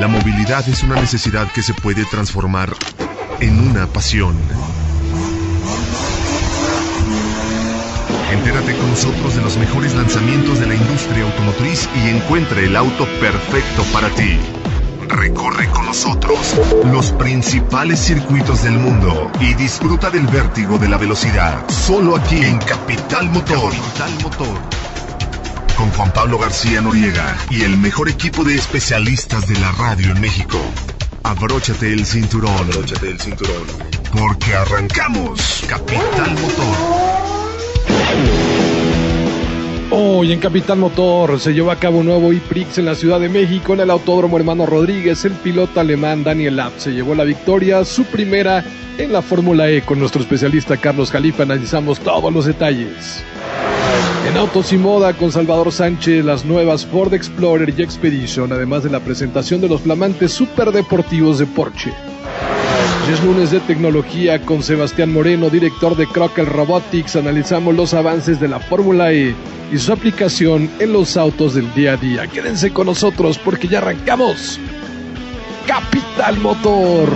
La movilidad es una necesidad que se puede transformar en una pasión. Entérate con nosotros de los mejores lanzamientos de la industria automotriz y encuentre el auto perfecto para ti. Recorre con nosotros los principales circuitos del mundo y disfruta del vértigo de la velocidad. Solo aquí en Capital Motor. Capital Motor con Juan Pablo García Noriega y el mejor equipo de especialistas de la radio en México. Abróchate el cinturón. Abróchate el cinturón. Porque arrancamos Capital Motor. Hoy en Capital Motor se llevó a cabo un nuevo IPRIX en la Ciudad de México en el Autódromo Hermano Rodríguez. El piloto alemán Daniel Abt se llevó la victoria, su primera en la Fórmula E. Con nuestro especialista Carlos Jalifa analizamos todos los detalles. En Autos y Moda con Salvador Sánchez, las nuevas Ford Explorer y Expedition, además de la presentación de los flamantes superdeportivos de Porsche. 10 lunes de tecnología con Sebastián Moreno, director de Crocker Robotics, analizamos los avances de la Fórmula E y su aplicación en los autos del día a día. Quédense con nosotros porque ya arrancamos. Capital Motor.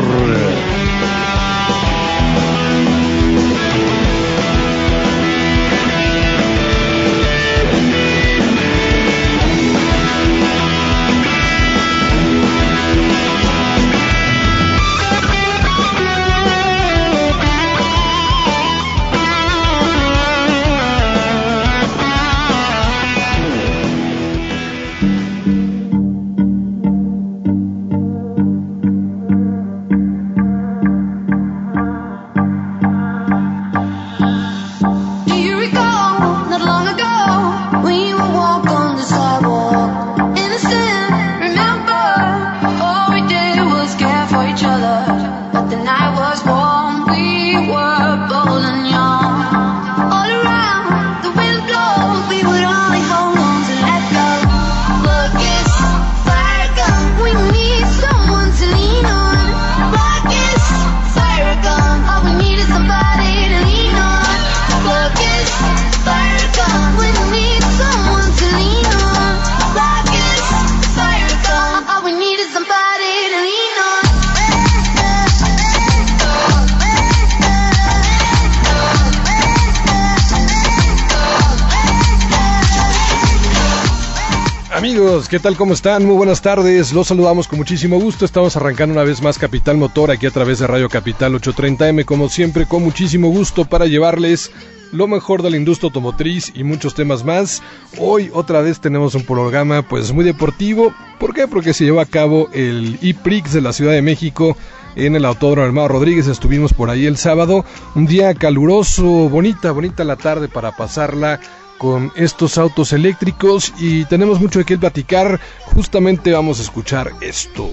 ¿Qué tal? ¿Cómo están? Muy buenas tardes. Los saludamos con muchísimo gusto. Estamos arrancando una vez más Capital Motor aquí a través de Radio Capital 830M, como siempre, con muchísimo gusto para llevarles lo mejor de la industria automotriz y muchos temas más. Hoy otra vez tenemos un programa pues muy deportivo. ¿Por qué? Porque se llevó a cabo el IPRIX de la Ciudad de México en el Autódromo Armado Rodríguez. Estuvimos por ahí el sábado. Un día caluroso, bonita, bonita la tarde para pasarla con estos autos eléctricos y tenemos mucho de qué platicar. Justamente vamos a escuchar esto.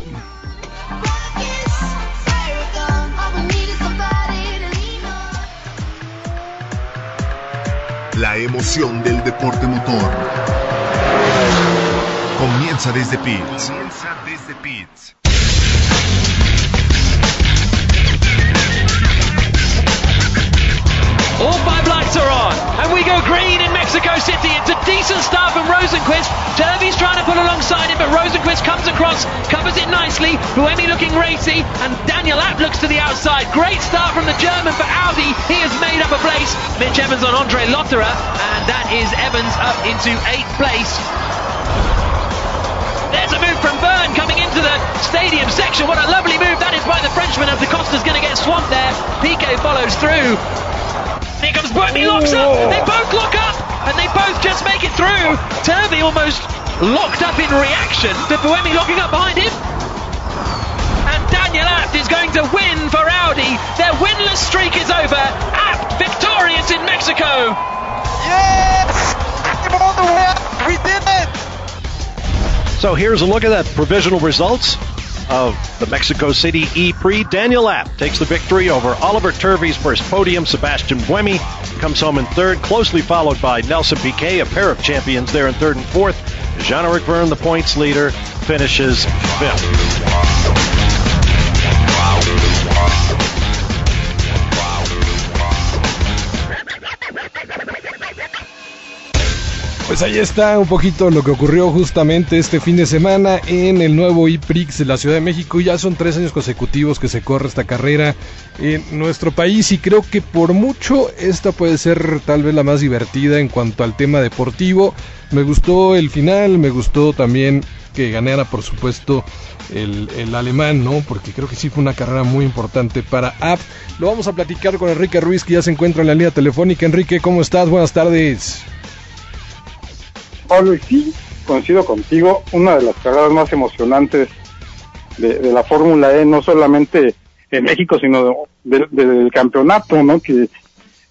La emoción del deporte motor. Comienza desde Pits. Comienza desde Pits. All five lights are on, and we go green in Mexico City. It's a decent start from Rosenquist. Derby's trying to pull alongside him, but Rosenquist comes across, covers it nicely. Buemi looking racy, and Daniel App looks to the outside. Great start from the German for Audi. He has made up a place. Mitch Evans on Andre Lotterer, and that is Evans up into eighth place. There's a move from Byrne coming into the stadium section. What a lovely move that is by the Frenchman the Costa's going to get swamped there. Piquet follows through. Here comes Buemi, locks up. They both lock up, and they both just make it through. Turvey almost locked up in reaction to Buemi locking up behind him. And Daniel Abt is going to win for Audi. Their winless streak is over. Abt victorious in Mexico. Yes! all the way. We did it! So here's a look at that provisional results of the Mexico City E Prix. Daniel App takes the victory over Oliver Turvey's first podium. Sebastian Buemi comes home in third, closely followed by Nelson Piquet, a pair of champions there in third and fourth. Jean-Eric Verne, the points leader, finishes fifth. Pues ahí está un poquito lo que ocurrió justamente este fin de semana en el nuevo IPRIX de la Ciudad de México. Ya son tres años consecutivos que se corre esta carrera en nuestro país y creo que por mucho esta puede ser tal vez la más divertida en cuanto al tema deportivo. Me gustó el final, me gustó también que ganara por supuesto el, el, alemán, ¿no? Porque creo que sí fue una carrera muy importante para AP. Lo vamos a platicar con Enrique Ruiz, que ya se encuentra en la línea telefónica. Enrique, ¿cómo estás? Buenas tardes. Pablo, y sí, coincido contigo, una de las carreras más emocionantes de, la Fórmula E, no solamente en México, sino del campeonato, ¿no? Que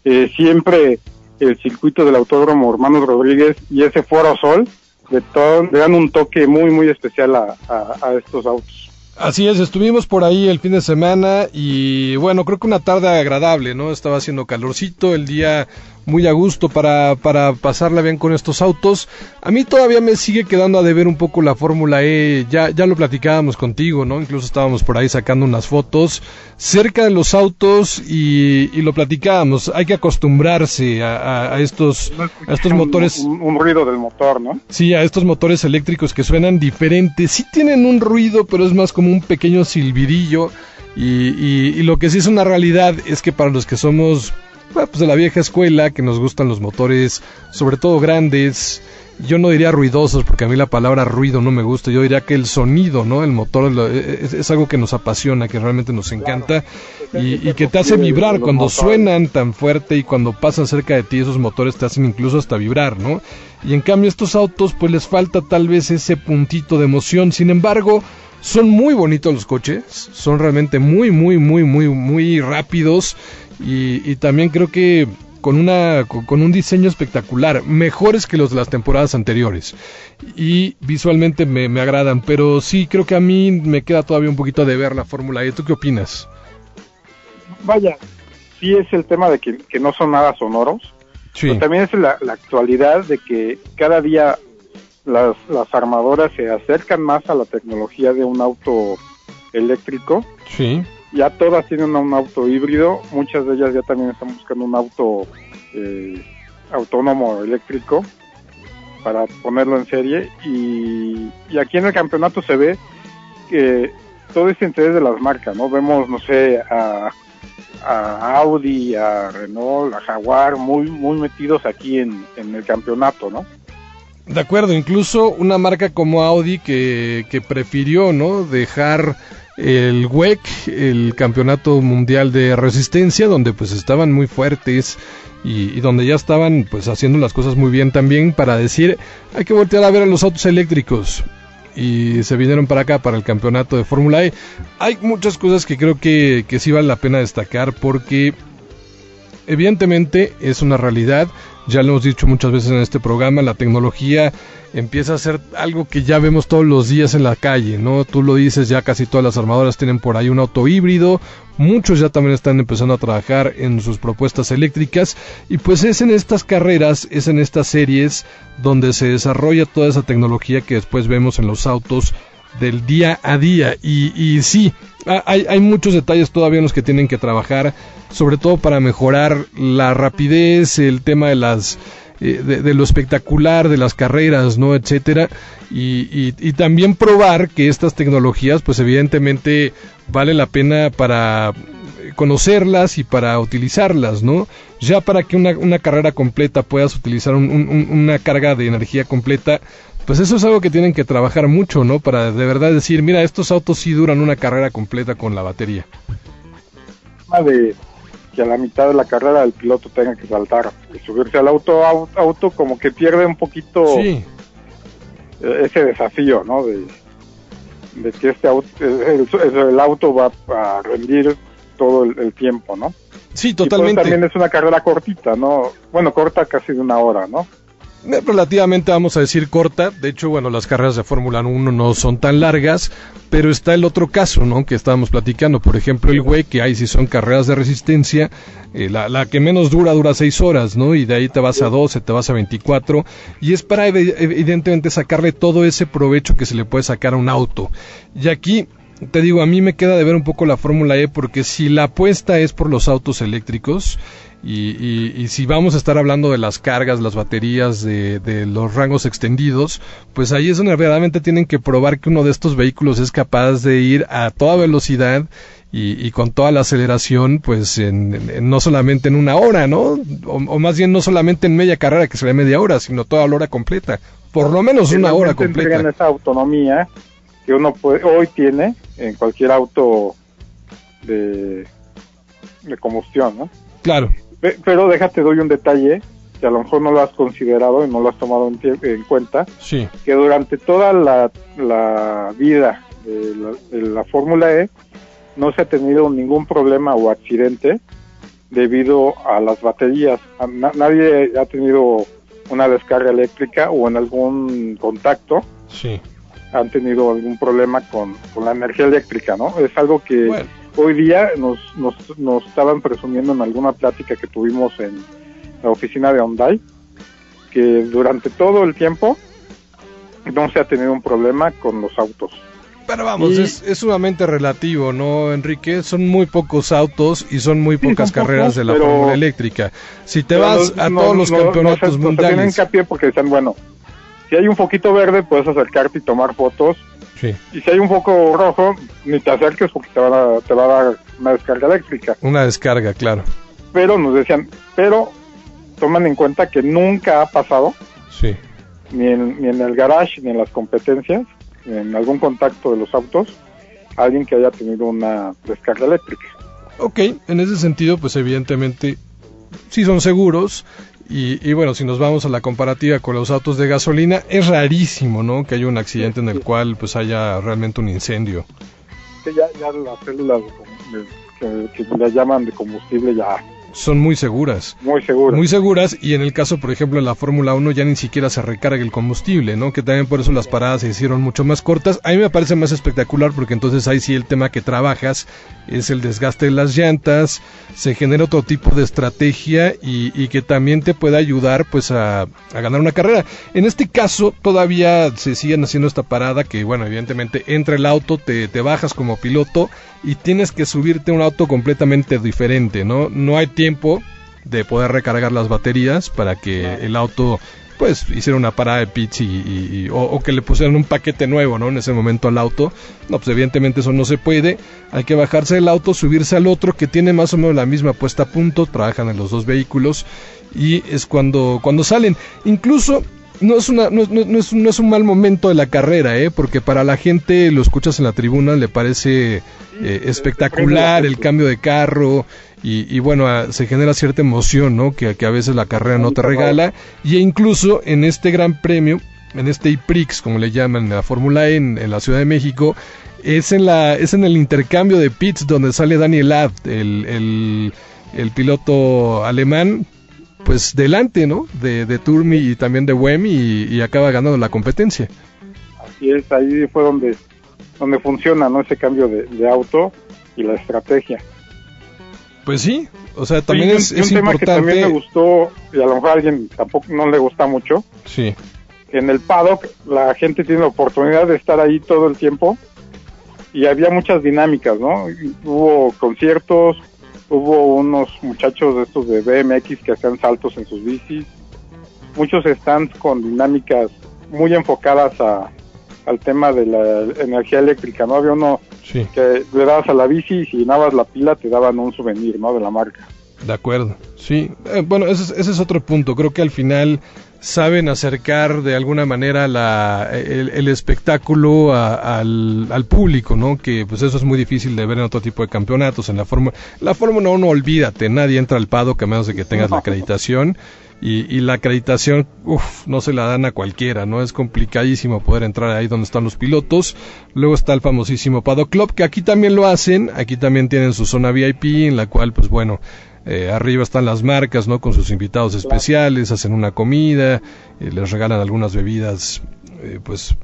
eh, siempre el circuito del Autódromo Hermanos Rodríguez y ese Foro Sol de todo, le dan un toque muy, muy especial a, a estos autos. Así es, estuvimos por ahí el fin de semana y bueno, creo que una tarde agradable, ¿no? Estaba haciendo calorcito, el día muy a gusto para, para pasarla bien con estos autos. A mí todavía me sigue quedando a deber un poco la Fórmula E, ya, ya lo platicábamos contigo, ¿no? Incluso estábamos por ahí sacando unas fotos cerca de los autos y, lo platicábamos. Hay que acostumbrarse a, estos, a estos motores. Un, ruido del motor, ¿no? Sí, a estos motores eléctricos que suenan diferentes. Sí tienen un ruido, pero es más como un pequeño silbidillo. y, y lo que sí es una realidad es que para los que somos pues de la vieja escuela, que nos gustan los motores, sobre todo grandes. Yo no diría ruidosos, porque a mí la palabra ruido no me gusta. Yo diría que el sonido, ¿no? El motor es, algo que nos apasiona, que realmente nos encanta y, que te hace vibrar cuando suenan tan fuerte y cuando pasan cerca de ti esos motores te hacen incluso hasta vibrar, ¿no? Y en cambio estos autos pues les falta tal vez ese puntito de emoción. Sin embargo, son muy bonitos los coches, son realmente muy, muy, muy, muy, muy rápidos y, también creo que con, una, con un diseño espectacular, mejores que los de las temporadas anteriores. Y visualmente me, me, agradan, pero sí creo que a mí me queda todavía un poquito de ver la Fórmula E. ¿Tú qué opinas? Vaya, sí es el tema de que, no son nada sonoros, sí. pero también es la, la, actualidad de que cada día las, las armadoras se acercan más a la tecnología de un auto eléctrico. Sí ya todas tienen un auto híbrido, muchas de ellas ya también están buscando un auto eh, autónomo eléctrico para ponerlo en serie y, aquí en el campeonato se ve que todo este interés de las marcas, ¿no? Vemos, no sé, a, a Audi, a Renault, a Jaguar, muy, muy metidos aquí en, en el campeonato, ¿no? De acuerdo, incluso una marca como Audi que, que prefirió, ¿no? Dejar el WEC, el Campeonato Mundial de Resistencia, donde pues estaban muy fuertes y, donde ya estaban pues haciendo las cosas muy bien también para decir hay que voltear a ver a los autos eléctricos y se vinieron para acá para el campeonato de Fórmula E. Hay muchas cosas que creo que, que sí vale la pena destacar porque evidentemente es una realidad ya lo hemos dicho muchas veces en este programa, la tecnología empieza a ser algo que ya vemos todos los días en la calle, ¿no? Tú lo dices, ya casi todas las armadoras tienen por ahí un auto híbrido, muchos ya también están empezando a trabajar en sus propuestas eléctricas y pues es en estas carreras, es en estas series donde se desarrolla toda esa tecnología que después vemos en los autos del día a día y, y sí, hay, hay muchos detalles todavía en los que tienen que trabajar sobre todo para mejorar la rapidez, el tema de las eh, de, lo espectacular de las carreras, ¿no? etcétera y, y, también probar que estas tecnologías pues evidentemente vale la pena para conocerlas y para utilizarlas, ¿no? Ya para que una, una carrera completa puedas utilizar una carga de energía completa, pues eso es algo que tienen que trabajar mucho, ¿no? Para de verdad decir, mira, estos autos sí duran una carrera completa con la batería. De, que a la mitad de la carrera el piloto tenga que saltar y subirse al auto, auto, como que pierde un poquito e-, ese desafío, ¿no? De, que este auto, el, auto va a rendir todo el, tiempo, ¿no? Sí, totalmente. también es una carrera cortita, ¿no? Bueno, corta casi de una hora, ¿no? Relativamente vamos a decir corta. De hecho, bueno, las carreras de Fórmula 1 no son tan largas, pero está el otro caso, ¿no? Que estábamos platicando. Por ejemplo, el güey, que ahí sí son carreras de resistencia. Eh, la, que menos dura, dura 6 horas, ¿no? Y de ahí te vas a 12, te vas a 24. Y es para, evidentemente, sacarle todo ese provecho que se le puede sacar a un auto. Y aquí te digo, a mí me queda de ver un poco la Fórmula E porque si la apuesta es por los autos eléctricos, Y, si vamos a estar hablando de las cargas, las baterías, de, de, los rangos extendidos, pues ahí es donde verdaderamente tienen que probar que uno de estos vehículos es capaz de ir a toda velocidad y, con toda la aceleración, pues en, no solamente en una hora, ¿no? O, más bien no solamente en media carrera, que sería media hora, sino toda la hora completa. Por lo menos una hora completa. esa autonomía que uno puede, hoy tiene en cualquier auto de, de combustión, ¿no? Claro. Pero déjate, doy un detalle que a lo mejor no lo has considerado y no lo has tomado en, en cuenta. Sí. Que durante toda la, la vida de la, de la Fórmula E, no se ha tenido ningún problema o accidente debido a las baterías. nadie ha tenido una descarga eléctrica o en algún contacto. Sí. Han tenido algún problema con, la energía eléctrica, ¿no? Es algo que hoy día nos, nos, nos estaban presumiendo en alguna plática que tuvimos en la oficina de Hyundai, que durante todo el tiempo no se ha tenido un problema con los autos. Pero vamos, es, sumamente relativo, ¿no, Enrique? Son muy pocos autos y son muy pocas carreras de la Fórmula Eléctrica. Si te vas a todos los campeonatos mundiales... Tienen hincapié porque dicen, bueno, si hay un foquito verde puedes acercarte y tomar fotos. Sí. Y si hay un foco rojo, ni te acerques porque te, a, te va a dar una descarga eléctrica. Una descarga, claro. Pero nos decían, pero toman en cuenta que nunca ha pasado. Sí. Ni en, ni en el garage ni en las competencias en algún contacto de los autos alguien que haya tenido una descarga eléctrica. Ok, en ese sentido, pues evidentemente sí son seguros. Y, bueno, si nos vamos a la comparativa con los autos de gasolina, es rarísimo, ¿no? Que haya un accidente en el cual pues haya realmente un incendio. Que ya, ya las células que, que, le llaman de combustible ya son muy seguras. Muy seguras. Muy seguras y en el caso, por ejemplo, en la Fórmula 1 ya ni siquiera se recarga el combustible, ¿no? Que también por eso las paradas se hicieron mucho más cortas. A mí me parece más espectacular porque entonces ahí sí el tema que trabajas es el desgaste de las llantas, se genera otro tipo de estrategia y, que también te puede ayudar pues a, ganar una carrera. En este caso todavía se siguen haciendo esta parada que bueno, evidentemente entra el auto, te, te bajas como piloto y tienes que subirte a un auto completamente diferente, ¿no? No hay tiempo de poder recargar las baterías para que el auto pues hiciera una parada de pitch y, o, que le pusieran un paquete nuevo, ¿no? En ese momento al auto. No, pues evidentemente eso no se puede. Hay que bajarse del auto, subirse al otro que tiene más o menos la misma puesta a punto, trabajan en los dos vehículos y es cuando cuando salen. Incluso no es, una, no, no, es, no es un mal momento de la carrera, ¿eh? porque para la gente lo escuchas en la tribuna, le parece eh, espectacular el cambio de carro y, bueno, ah, se genera cierta emoción, ¿no? Que, que, a veces la carrera no te regala y incluso en este gran premio, en este IPRIX, como le llaman en la Fórmula E en, la Ciudad de México, es en, la, es en el intercambio de pits donde sale Daniel Abt, el, el, el piloto alemán, pues delante, ¿no? De, de Turmi y también de Wem y, acaba ganando la competencia. Así es, ahí fue donde, donde funciona, ¿no? Ese cambio de, auto y la estrategia. Pues sí, o sea, también es, un, tema que también me gustó, y a lo mejor a alguien tampoco no le gusta mucho. Sí. En el paddock la gente tiene la oportunidad de estar ahí todo el tiempo y había muchas dinámicas, ¿no? Hubo conciertos, hubo unos muchachos de estos de BMX que hacían saltos en sus bicis, muchos stands con dinámicas muy enfocadas a, al tema de la energía eléctrica, ¿no? Había uno que le dabas a la bici y si llenabas la pila te daban un souvenir, ¿no? De la marca. De acuerdo, sí. Eh, bueno, ese ese es otro punto. Creo que al final saben acercar de alguna manera la, el, espectáculo al, al, público, ¿no? Que pues eso es muy difícil de ver en otro tipo de campeonatos. En la Fórmula la Fórmula 1, olvídate, nadie entra al pado que a menos de que tengas la acreditación. Y, y la acreditación, uff, no se la dan a cualquiera, ¿no? Es complicadísimo poder entrar ahí donde están los pilotos. Luego está el famosísimo Paddock Club, que aquí también lo hacen. Aquí también tienen su zona VIP, en la cual, pues bueno, eh, arriba están las marcas, ¿no? Con sus invitados especiales, hacen una comida, eh, les regalan algunas bebidas, eh, pues,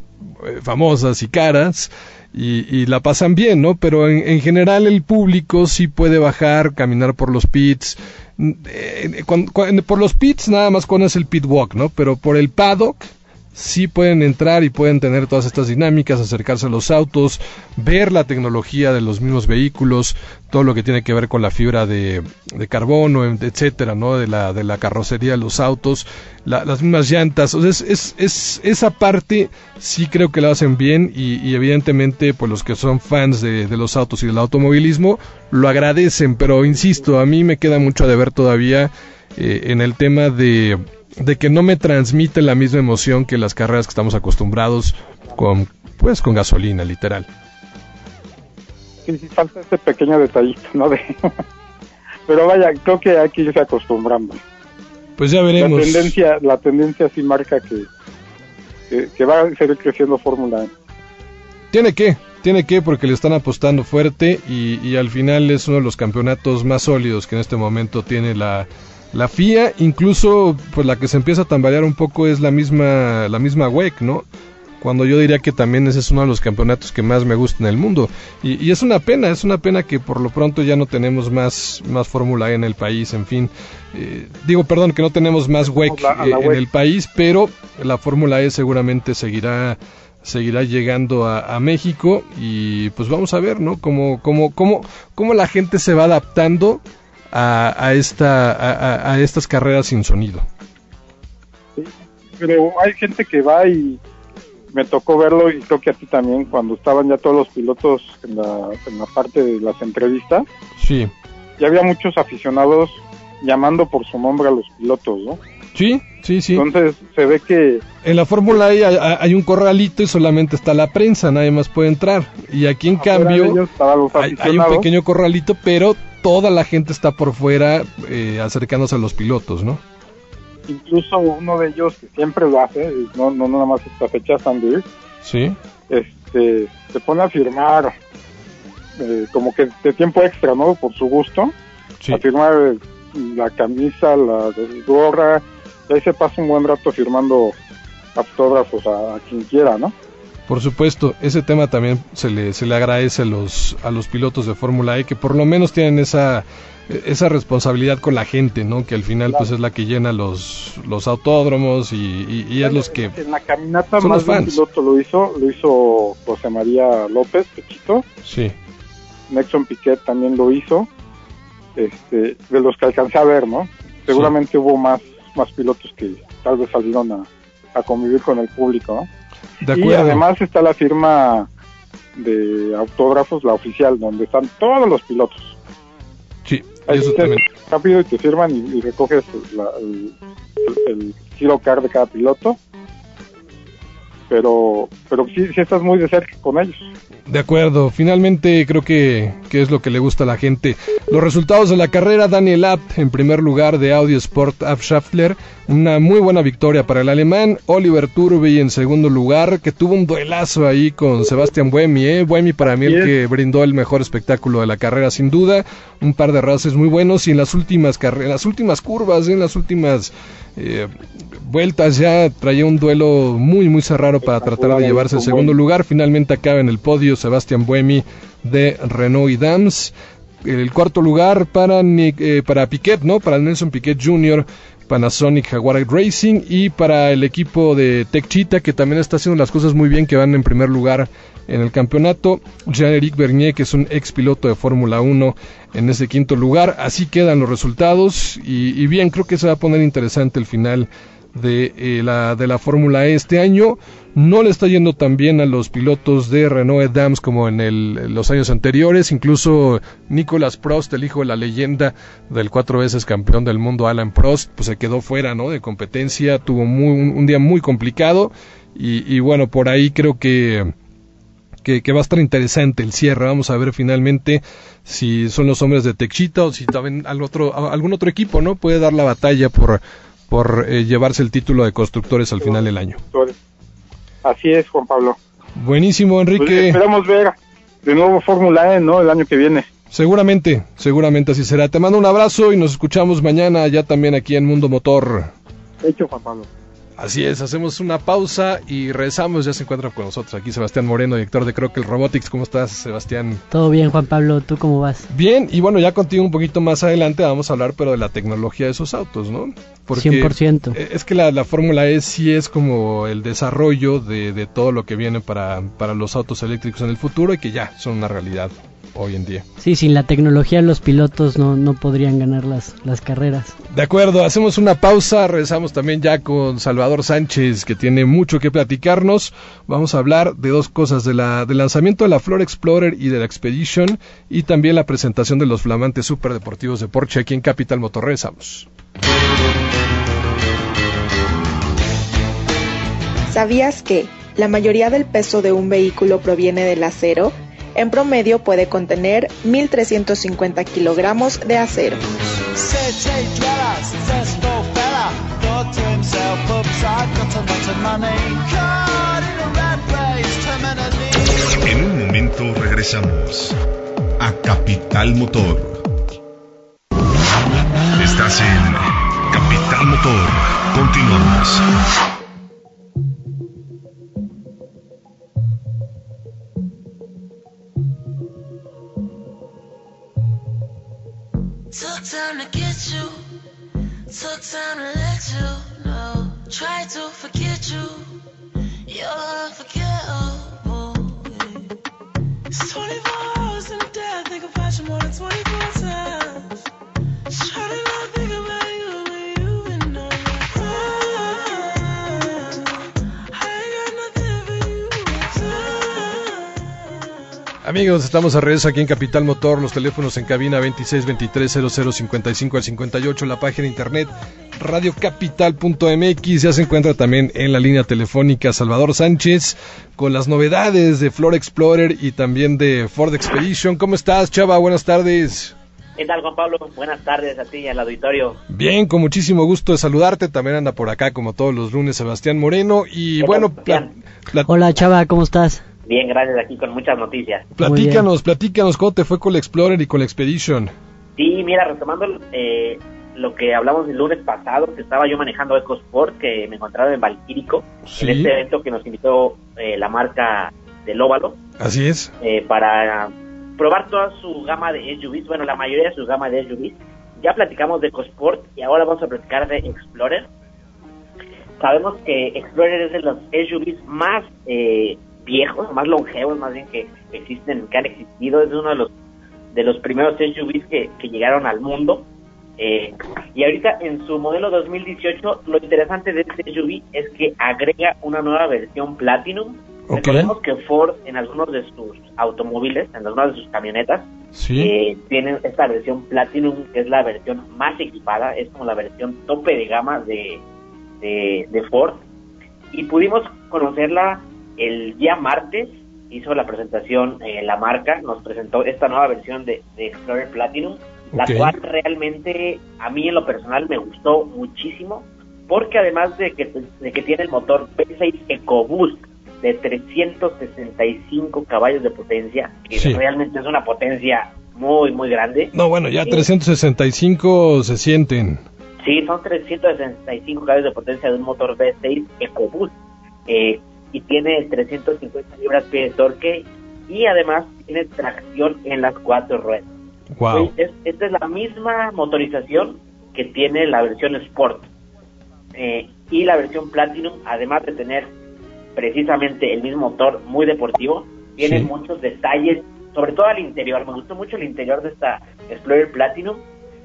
famosas y caras. Y, la pasan bien, ¿no? Pero en, general el público sí puede bajar, caminar por los pits. Por los pits nada más con es el pit walk, ¿no? Pero por el paddock sí pueden entrar y pueden tener todas estas dinámicas, acercarse a los autos, ver la tecnología de los mismos vehículos, todo lo que tiene que ver con la fibra de, carbono, etcétera, ¿no? De la, de la carrocería de los autos, las mismas llantas. O sea, es, es, esa parte sí creo que la hacen bien y, evidentemente, pues los que son fans de, de los autos y del automovilismo lo agradecen, pero insisto, a mí me queda mucho de ver todavía eh, en el tema de de que no me transmite la misma emoción que las carreras que estamos acostumbrados con pues con gasolina literal. Sí, sí falta ese pequeño detallito no de pero vaya creo que hay que irse acostumbrando pues ya veremos. La tendencia la tendencia sí marca que que, va a seguir creciendo Fórmula E. Tiene que tiene que porque le están apostando fuerte y, y al final es uno de los campeonatos más sólidos que en este momento tiene la la FIA, incluso, pues la que se empieza a tambalear un poco es la misma, la misma WEC, ¿no? Cuando yo diría que también ese es uno de los campeonatos que más me gusta en el mundo. Y, es una pena, es una pena que por lo pronto ya no tenemos más, más Fórmula E en el país, en fin. Eh, digo, perdón, que no tenemos más WEC eh, en el país, pero la Fórmula E seguramente seguirá seguirá llegando a, a, México y pues vamos a ver, ¿no? Cómo, cómo, cómo, cómo la gente se va adaptando a, esta, a, estas carreras sin sonido. pero hay gente que va y me tocó verlo y creo que a ti también cuando estaban ya todos los pilotos en la, en la parte de las entrevistas. Sí. Ya había muchos aficionados llamando por su nombre a los pilotos, ¿no? Sí, sí, sí. Entonces se ve que... En la Fórmula E hay, un corralito y solamente está la prensa, nadie más puede entrar. Y aquí en cambio hay, un pequeño corralito, pero toda la gente está por fuera eh, acercándose a los pilotos, ¿no? Incluso uno de ellos que siempre lo hace, no, no nada más esta fecha, Sandy, sí. este, se pone a firmar eh, como que de tiempo extra, ¿no? Por su gusto, a firmar la camisa, la gorra, y ahí se pasa un buen rato firmando autógrafos a, quien quiera, ¿no? Por supuesto, ese tema también se le, se le agradece a los, a los pilotos de Fórmula E que por lo menos tienen esa, esa responsabilidad con la gente, ¿no? Que al final pues es la que llena los, los autódromos y, y, es los que en la caminata más de un piloto lo hizo, lo hizo José María López, Pechito. Sí. Nexon Piquet también lo hizo. Este, de los que alcancé a ver, ¿no? Seguramente hubo más más pilotos que tal vez salieron a, convivir con el público, ¿no? Y además está la firma de autógrafos, la oficial, donde están todos los pilotos. Sí, eso también. Rápido y te firman y, recoges el, el, el, card de cada piloto. Pero, pero sí, sí estás muy de cerca con ellos. De acuerdo, finalmente creo que, que, es lo que le gusta a la gente. Los resultados de la carrera, Daniel Abt en primer lugar de Audio Sport Schaffler, una muy buena victoria para el alemán, Oliver Turbey en segundo lugar, que tuvo un duelazo ahí con Sebastián Buemi, ¿eh? Buemi para mí el que brindó el mejor espectáculo de la carrera sin duda, un par de races muy buenos y en las últimas carreras, las últimas curvas, en las últimas eh, vueltas ya traía un duelo muy muy cerrado para tratar de llevarse el segundo lugar. Finalmente acaba en el podio Sebastián Buemi de Renault y Dams. El cuarto lugar para, eh, para Piquet, ¿no? Para Nelson Piquet Jr., Panasonic Jaguar Racing y para el equipo de Tech Cheetah que también está haciendo las cosas muy bien, que van en primer lugar en el campeonato. Jean-Éric Bernier, que es un ex piloto de Fórmula 1, en ese quinto lugar. Así quedan los resultados y, y bien, creo que se va a poner interesante el final de, eh, la, de la Fórmula E este año. No le está yendo tan bien a los pilotos de Renault Dams como en, el, los años anteriores. Incluso Nicolas Prost, el hijo de la leyenda del cuatro veces campeón del mundo Alan Prost, pues se quedó fuera ¿no? de competencia. Tuvo muy, un, día muy complicado. Y, bueno, por ahí creo que, que, va a estar interesante el cierre. Vamos a ver finalmente si son los hombres de Techita o si también algún otro equipo no puede dar la batalla por por eh, llevarse el título de constructores al final del año. Así es, Juan Pablo. Buenísimo, Enrique. Pues esperamos ver de nuevo Fórmula E, ¿no? El año que viene. Seguramente, seguramente así será. Te mando un abrazo y nos escuchamos mañana ya también aquí en Mundo Motor. Hecho, Juan Pablo. Así es, hacemos una pausa y regresamos. Ya se encuentra con nosotros aquí Sebastián Moreno, director de Croquel Robotics. ¿Cómo estás, Sebastián? Todo bien, Juan Pablo. ¿Tú cómo vas? Bien, y bueno, ya contigo un poquito más adelante vamos a hablar, pero de la tecnología de esos autos, ¿no? Porque 100%. Es que la, la Fórmula E sí es como el desarrollo de, de todo lo que viene para, para los autos eléctricos en el futuro y que ya son una realidad hoy en día. Sí, sin la tecnología los pilotos no, no podrían ganar las, las carreras. De acuerdo, hacemos una pausa, regresamos también ya con Salvador Sánchez, que tiene mucho que platicarnos. Vamos a hablar de dos cosas, de la, del lanzamiento de la Flor Explorer y de la Expedition, y también la presentación de los flamantes superdeportivos de Porsche aquí en Capital Motor. Regresamos. ¿Sabías que la mayoría del peso de un vehículo proviene del acero? En promedio puede contener 1.350 kilogramos de acero. En un momento regresamos a Capital Motor. Estás en Capital Motor. Continuamos. Took time to get you, took time to let you know. Try to forget you, you're unforgettable. It's 24 hours in a day, I think about you more than 24 times. Try to not think about Amigos, estamos a regreso aquí en Capital Motor, los teléfonos en cabina 26 23 00 55 al 58, la página de internet radiocapital.mx, ya se encuentra también en la línea telefónica Salvador Sánchez con las novedades de Flor Explorer y también de Ford Expedition. ¿Cómo estás, Chava? Buenas tardes. ¿Qué tal, Juan Pablo? Buenas tardes a ti y al auditorio. Bien, con muchísimo gusto de saludarte. También anda por acá, como todos los lunes, Sebastián Moreno. Y ¿Qué bueno, Hola, Chava, ¿cómo estás? Bien, gracias, aquí con muchas noticias. platícanos, platícanos cómo te fue con la Explorer y con la Expedition. Sí, mira, retomando eh, lo que hablamos el lunes pasado, que estaba yo manejando EcoSport, que me encontraba en Valquírico, Sí. en este evento que nos invitó eh, la marca del Óvalo, Así es. eh, para probar toda su gama de SUVs, bueno, la mayoría de su gama de SUVs. Ya platicamos de EcoSport y ahora vamos a platicar de Explorer. Sabemos que Explorer es de los SUVs más eh, viejos, más longevos, más bien que existen, que han existido. Es uno de los de los primeros SUVs que, que llegaron al mundo. Eh, y ahorita en su modelo 2018, lo interesante de este SUV es que agrega una nueva versión Platinum. Ok. Recordemos que Ford en algunos de sus automóviles, en algunas de sus camionetas, Sí. eh, tienen esta versión Platinum, que es la versión más equipada, es como la versión tope de gama de, de, de Ford. Y pudimos conocerla el día martes, hizo la presentación eh, la marca, nos presentó esta nueva versión de, de Explorer Platinum, la cual realmente a mí en lo personal me gustó muchísimo, porque además de que, de que tiene el motor V6 EcoBoost de 365 caballos de potencia, que Sí. realmente es una potencia muy, muy grande. No, bueno, ya Sí. 365 se sienten. Sí, son 365 caballos de potencia de un motor V6 EcoBoost eh, y tiene 350 libras-pie de torque y además tiene tracción en las cuatro ruedas. Wow. Es- esta es la misma motorización que tiene la versión Sport Eh, y la versión Platinum, además de tener precisamente el mismo motor muy deportivo, tiene Sí. muchos detalles, sobre todo al interior. Me gustó mucho el interior de esta Explorer Platinum,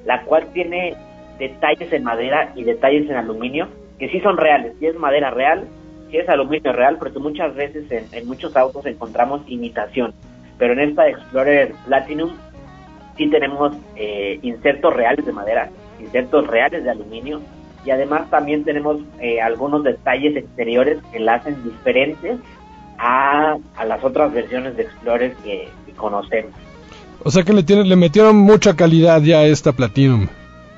la cual tiene detalles en madera y detalles en aluminio que sí son reales, sí es madera real, es aluminio real, porque muchas veces en, en muchos autos encontramos imitación. Pero en esta Explorer Platinum sí tenemos eh, insertos reales de madera, insertos reales de aluminio y además también tenemos eh, algunos detalles exteriores que la hacen diferentes a, a las otras versiones de Explorer que, que conocemos. O sea que le, tiene, le metieron mucha calidad ya a esta Platinum.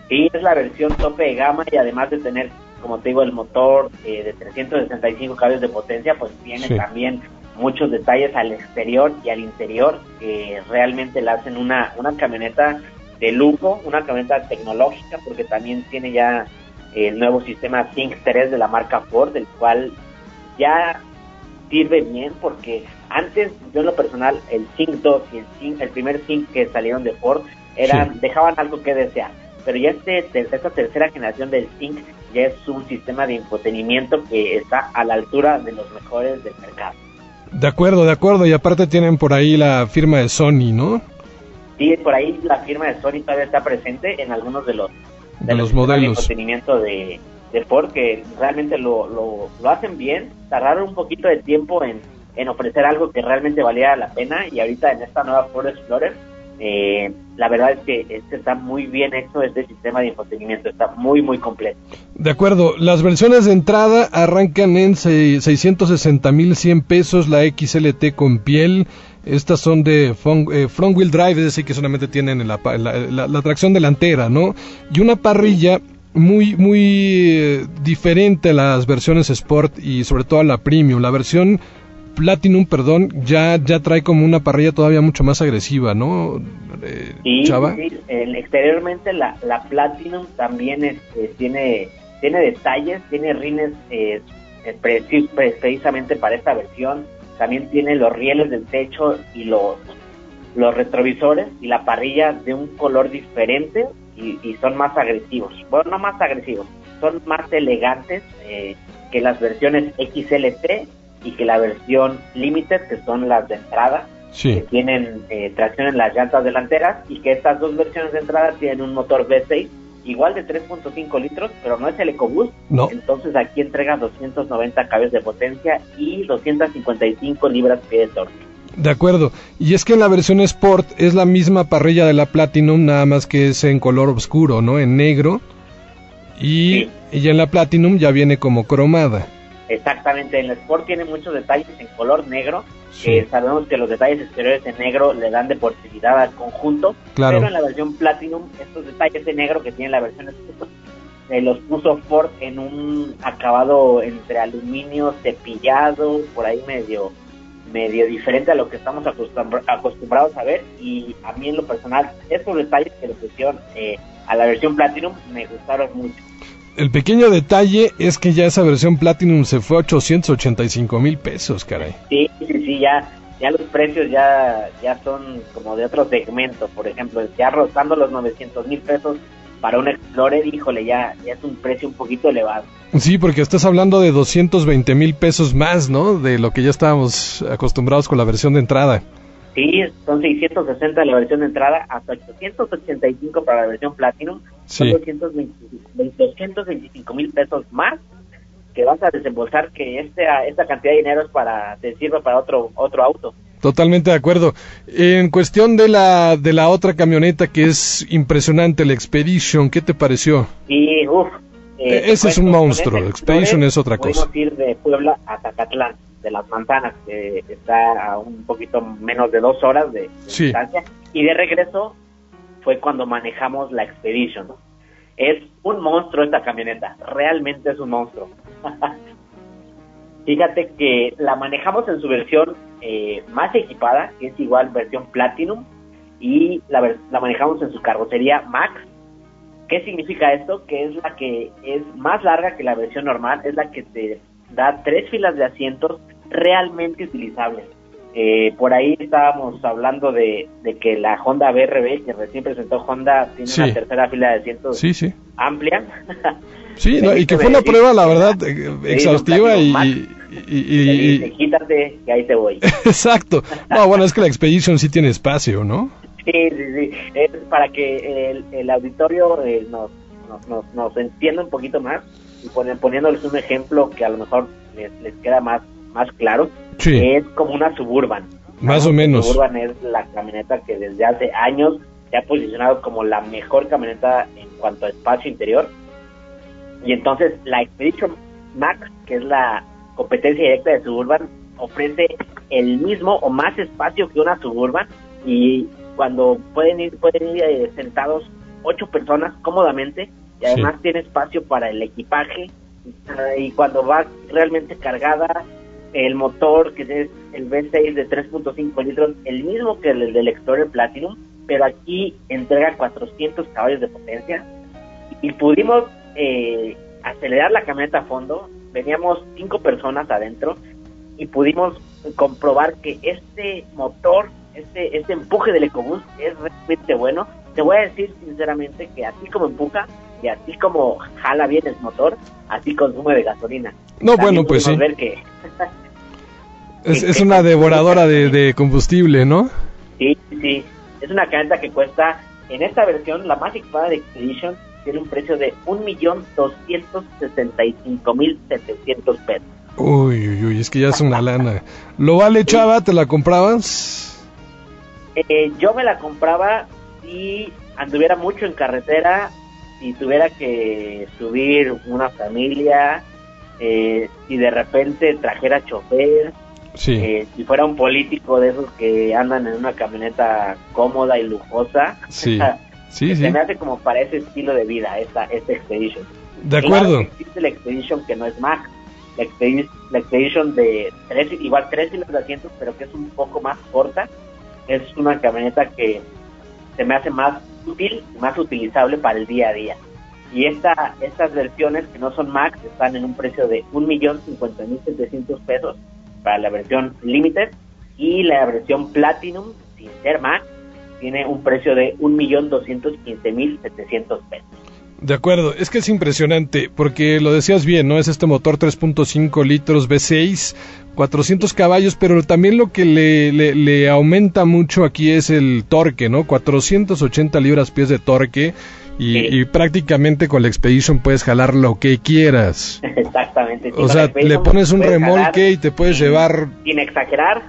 Sí, es la versión tope de gama y además de tener, como te digo, el motor eh, de 365 caballos de potencia, pues tiene Sí. también muchos detalles al exterior y al interior que realmente la hacen una, una camioneta de lujo, una camioneta tecnológica, porque también tiene ya el nuevo sistema Sync 3 de la marca Ford, el cual ya sirve bien porque antes yo en lo personal el Sync 2 y el, Sync, el primer Sync que salieron de Ford eran dejaban algo que desear pero ya este, esta tercera generación del Sync ya es un sistema de infotenimiento que está a la altura de los mejores del mercado. De acuerdo, de acuerdo, y aparte tienen por ahí la firma de Sony, ¿no? Sí, por ahí la firma de Sony todavía está presente en algunos de los, de, los, modelos de infotenimiento de, de Ford que realmente lo, lo, lo hacen bien, tardaron un poquito de tiempo en, en ofrecer algo que realmente valía la pena y ahorita en esta nueva Ford Explorer eh, la verdad es que este está muy bien hecho, este sistema de infotenimiento está muy, muy completo. De acuerdo, las versiones de entrada arrancan en 660 mil 100 pesos, la XLT con piel, estas son de eh, front, wheel drive, es decir, que solamente tienen la, la, tracción delantera, ¿no? Y una parrilla muy, muy eh, diferente a las versiones Sport y sobre todo a la Premium. La versión Platinum, perdón, ya, ya trae como una parrilla todavía mucho más agresiva, ¿no? Eh, sí, Chava. sí, exteriormente la, la Platinum también este, tiene, tiene detalles, tiene rines eh, precisamente para esta versión, también tiene los rieles del techo y los, los retrovisores y la parrilla de un color diferente y, y son más agresivos, bueno, no más agresivos, son más elegantes eh, que las versiones XLT y que la versión Limited, que son las de entrada, que tienen eh, tracción en las llantas delanteras y que estas dos versiones de entrada tienen un motor V6 igual de 3.5 litros, pero no es el EcoBoost. No. Entonces aquí entrega 290 caballos de potencia y 255 libras-pie de torque. De acuerdo. Y es que en la versión Sport es la misma parrilla de la Platinum, nada más que es en color oscuro, ¿no? En negro. Y, y en la Platinum ya viene como cromada. Exactamente, en el Sport tiene muchos detalles en color negro, que sabemos que los detalles exteriores en negro le dan deportividad al conjunto, claro. pero en la versión Platinum estos detalles de negro que tiene la versión Sport se los puso Ford en un acabado entre aluminio cepillado, por ahí medio medio diferente a lo que estamos acostumbrados a ver y a mí en lo personal estos detalles que le pusieron eh, a la versión Platinum me gustaron mucho el pequeño detalle es que ya esa versión Platinum se fue a 885 mil pesos, caray. Sí, sí, sí, ya, ya los precios ya, ya son como de otro segmento. Por ejemplo, ya rozando los 900 mil pesos para un Explorer, híjole, ya, ya es un precio un poquito elevado. Sí, porque estás hablando de 220 mil pesos más, ¿no? De lo que ya estábamos acostumbrados con la versión de entrada. Sí, son 660 la versión de entrada, hasta 885 para la versión Platinum. Son 225 mil pesos más que vas a desembolsar que este, esta cantidad de dinero es para te sirva para otro otro auto. Totalmente de acuerdo. En cuestión de la de la otra camioneta que es impresionante, la Expedition, ¿qué te pareció? Sí, uff. Eh, Ese es un monstruo, la Expedition es otra cosa. ir de Puebla a Zacatlán de las manzanas, que está a un poquito menos de dos horas de, distancia. Y de regreso fue cuando manejamos la Expedition. Es un monstruo esta camioneta, realmente es un monstruo. Fíjate que la manejamos en su versión eh, más equipada, que es igual versión Platinum, y la, la manejamos en su carrocería Max. ¿Qué significa esto? Que es la que es más larga que la versión normal, es la que te da tres filas de asientos realmente utilizables. Eh, por ahí estábamos hablando de, que la Honda BRB, que recién presentó Honda, tiene una tercera fila de asientos sí, sí. amplia. sí, y que fue una prueba, la verdad, exhaustiva y, y, Quítate, que ahí te voy. Exacto. No, bueno, es que la Expedition sí tiene espacio, ¿no? Sí, sí, sí. Es para que el, auditorio eh, nos, nos, nos, entienda un poquito más y poniéndoles un ejemplo que a lo mejor les, les queda más más claro, es como una Suburban. Más o menos. Suburban es la camioneta que desde hace años se ha posicionado como la mejor camioneta en cuanto a espacio interior. Y entonces la Expedition Max, que es la competencia directa de Suburban, ofrece el mismo o más espacio que una Suburban y cuando pueden ir pueden ir eh, sentados ocho personas cómodamente y además tiene espacio para el equipaje y cuando va realmente cargada el motor que es el V6 de 3.5 litros, el mismo que el del Explorer Platinum, pero aquí entrega 400 caballos de potencia y pudimos eh, acelerar la camioneta a fondo. Veníamos cinco personas adentro y pudimos comprobar que este motor, este, este empuje del EcoBoost es realmente bueno. Te voy a decir sinceramente que así como empuja y así como jala bien el motor, así consume de gasolina. No, También bueno, pues sí. ver que Es, es una devoradora de, de combustible, ¿no? Sí, sí. Es una camioneta que cuesta, en esta versión, la más equipada de Expedition, tiene un precio de 1.265.700 pesos. Uy, uy, uy, es que ya es una lana. ¿Lo vale, chava? ¿Te la comprabas? Eh, yo me la compraba si anduviera mucho en carretera, si tuviera que subir una familia, eh, si de repente trajera chofer, Sí. eh, si fuera un político de esos que andan en una camioneta cómoda y lujosa. Sí. Sí, Se me hace como para ese estilo de vida esta, esta Expedition. De acuerdo. existe la Expedition que no es Max, la Expedition, la Expedition de tres, igual tres hilos de asientos, pero que es un poco más corta. Es una camioneta que se me hace más útil y más utilizable para el día a día. Y esta, estas versiones que no son Max están en un precio de 1.050.700 pesos para la versión Limited y la versión Platinum sin ser Max tiene un precio de 1.215.700 pesos. De acuerdo, es que es impresionante, porque lo decías bien, ¿no? Es este motor 3.5 litros V6, 400 caballos, pero también lo que le, le, aumenta mucho aquí es el torque, ¿no? 480 libras pies de torque y, Sí. y prácticamente con la Expedition puedes jalar lo que quieras. Exactamente. sí, O sea, le pones un remolque jalar y te puedes sin- llevar Sin exagerar,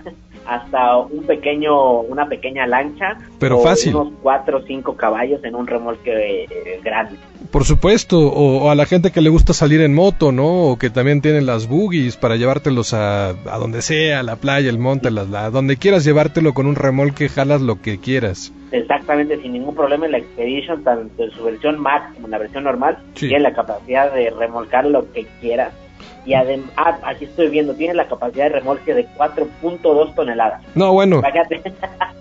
hasta un pequeño, una pequeña lancha. Pero o fácil. Unos 4 o 5 caballos en un remolque eh, grande. Por supuesto, o, o a la gente que le gusta salir en moto, ¿no? O que también tienen las buggies para llevártelos a, a donde sea, a la playa, el monte, la, la- donde quieras llevártelo con un remolque, jalas lo que quieras. Exactamente, sin ningún problema en la Expedition, tanto en su versión Max como en la versión normal, Sí. tiene la capacidad de remolcar lo que quieras. Y además, aquí estoy viendo, tiene la capacidad de remolque de 4.2 toneladas. No, bueno,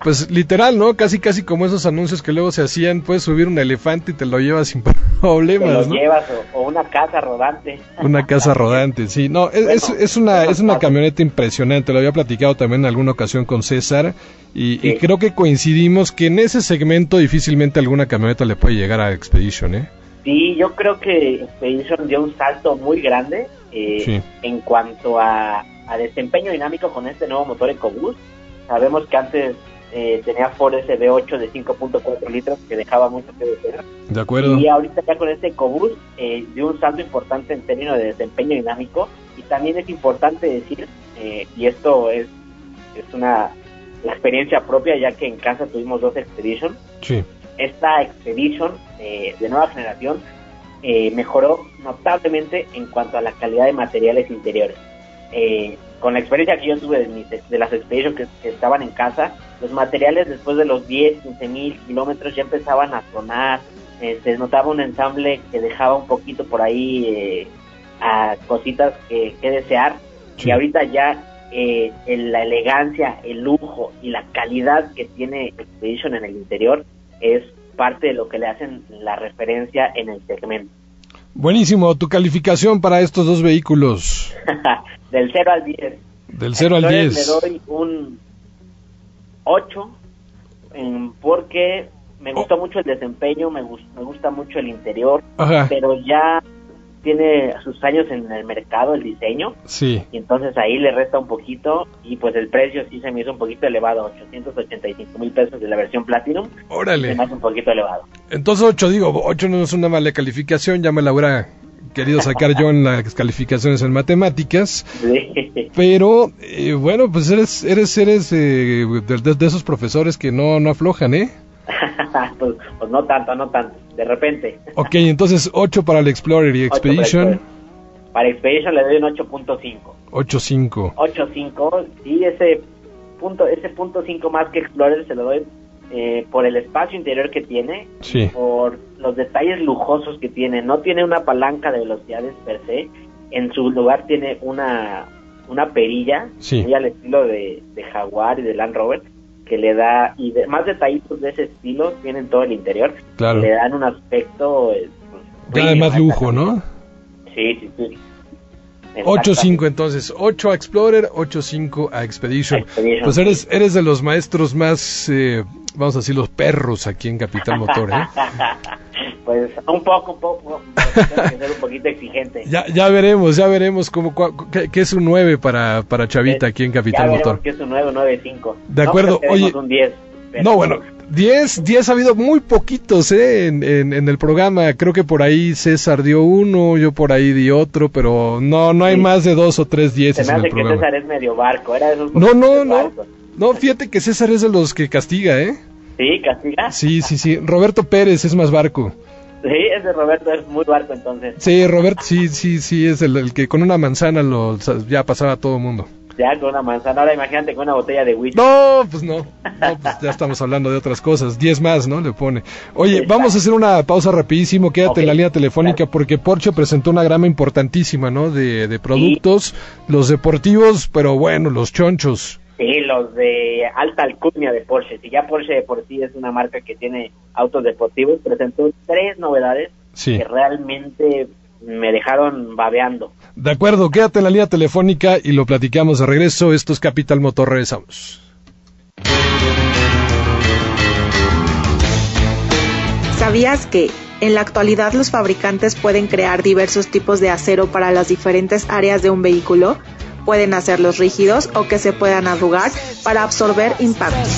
pues literal, ¿no? Casi, casi como esos anuncios que luego se hacían, puedes subir un elefante y te lo llevas sin te lo problemas, ¿no? llevas o, o una casa rodante. Una casa rodante, sí. No, es, es, Bueno, es una, es una camioneta impresionante. Lo había platicado también en alguna ocasión con César. Y, y creo que coincidimos que en ese segmento difícilmente alguna camioneta le puede llegar a Expedition, ¿eh? Sí, yo creo que Expedition dio un salto muy grande eh, Sí. en cuanto a, a desempeño dinámico con este nuevo motor EcoBoost. Sabemos que antes eh, tenía Ford SB8 de 5.4 litros que dejaba mucho que desear. De acuerdo. Y ahorita ya con este EcoBoost eh, dio un salto importante en términos de desempeño dinámico. Y también es importante decir, eh, y esto es, es una experiencia propia, ya que en casa tuvimos dos Expedition, Sí. esta Expedition eh, de nueva generación eh, mejoró notablemente en cuanto a la calidad de materiales interiores. Eh, con la experiencia que yo tuve de, mis- de las Expedition que, que estaban en casa, los materiales después de los 10, 15 mil kilómetros ya empezaban a sonar, eh, se notaba un ensamble que dejaba un poquito por ahí eh, a cositas que, que desear Sí. y ahorita ya eh, el- la elegancia, el lujo y la calidad que tiene Expedition en el interior es parte de lo que le hacen la referencia en el segmento. Buenísimo. Tu calificación para estos dos vehículos. Del 0 al 10. Del 0 al Entonces 10. Le doy un 8 em, porque me gustó mucho el desempeño, me, gus- me gusta mucho el interior, Ajá. pero ya tiene sus años en el mercado el diseño Sí. y entonces ahí le resta un poquito y pues el precio sí se me hizo un poquito elevado, 885 mil pesos de la versión Platinum, se Órale. me hace un poquito elevado. Entonces 8, digo, 8 no es una mala calificación. Ya me la hubiera querido sacar yo en las calificaciones en matemáticas. Sí. Pero, eh, bueno, pues eres, eres, eres eh, de- de esos profesores que no, no aflojan, ¿eh? pues, pues no tanto, no tanto, de repente. Ok, entonces 8 para el Explorer y Expedition. Para Expedition le doy un 8.5. 8.5. 8.5, sí, ese punto, ese punto 5 más que Explorer se lo doy eh, por el espacio interior que tiene, Sí. por los detalles lujosos que tiene. No tiene una palanca de velocidades per se, en su lugar tiene una, una perilla, Sí. muy al estilo de, de Jaguar y de Land Rover, que le da, y de- más detallitos de ese estilo tienen todo el interior, Claro. le dan un aspecto eh, Ya de más lujo, ¿no? Sí, sí, sí. 8-5 entonces, 8 a Explorer, 8-5 a Expedition. Expedition, Pues eres, eres de los maestros más, eh, vamos a decir, los perros aquí en Capital Motor, ¿eh? pues un poco, un poco. que ser un poquito exigente. Ya, ya veremos, ya veremos cómo, qué, qué es un 9 para, para Chavita aquí en Capital ya Motor. que es un 9 9 5. De acuerdo, oye- un 10. Pero- No, bueno, 10, 10 ha habido muy poquitos ¿eh? en, en, en el programa. Creo que por ahí César dio uno, yo por ahí di otro, pero no no hay Sí. más de dos o tres Se dieces me en hace el que programa. César es medio barco, era de esos No, no, no. No, fíjate que César es de los que castiga, ¿eh? Sí, castiga. Sí, sí, sí. Roberto Pérez es más barco. Sí, ese Roberto es muy barco entonces. Sí, Roberto, sí, sí, sí, es el, el que con una manzana lo ya pasaba a todo mundo. Ya con una manzana, ahora imagínate con una botella de whisky. No, pues no. No, pues ya estamos hablando de otras cosas. 10 más, ¿no? Le pone. Oye, Exacto. vamos a hacer una pausa rapidísimo. Quédate en la línea telefónica claro. porque Porsche presentó una grama importantísima, ¿no? De, de productos, los deportivos, pero bueno, los chonchos. Sí, los de alta alcurnia de Porsche. Si ya Porsche de por sí es una marca que tiene autos deportivos, presentó tres novedades Sí. que realmente me dejaron babeando. De acuerdo, quédate en la línea telefónica y lo platicamos de regreso. Esto es Capital Motor, regresamos. ¿Sabías que en la actualidad los fabricantes pueden crear diversos tipos de acero para las diferentes áreas de un vehículo? Pueden hacerlos rígidos o que se puedan arrugar para absorber impactos.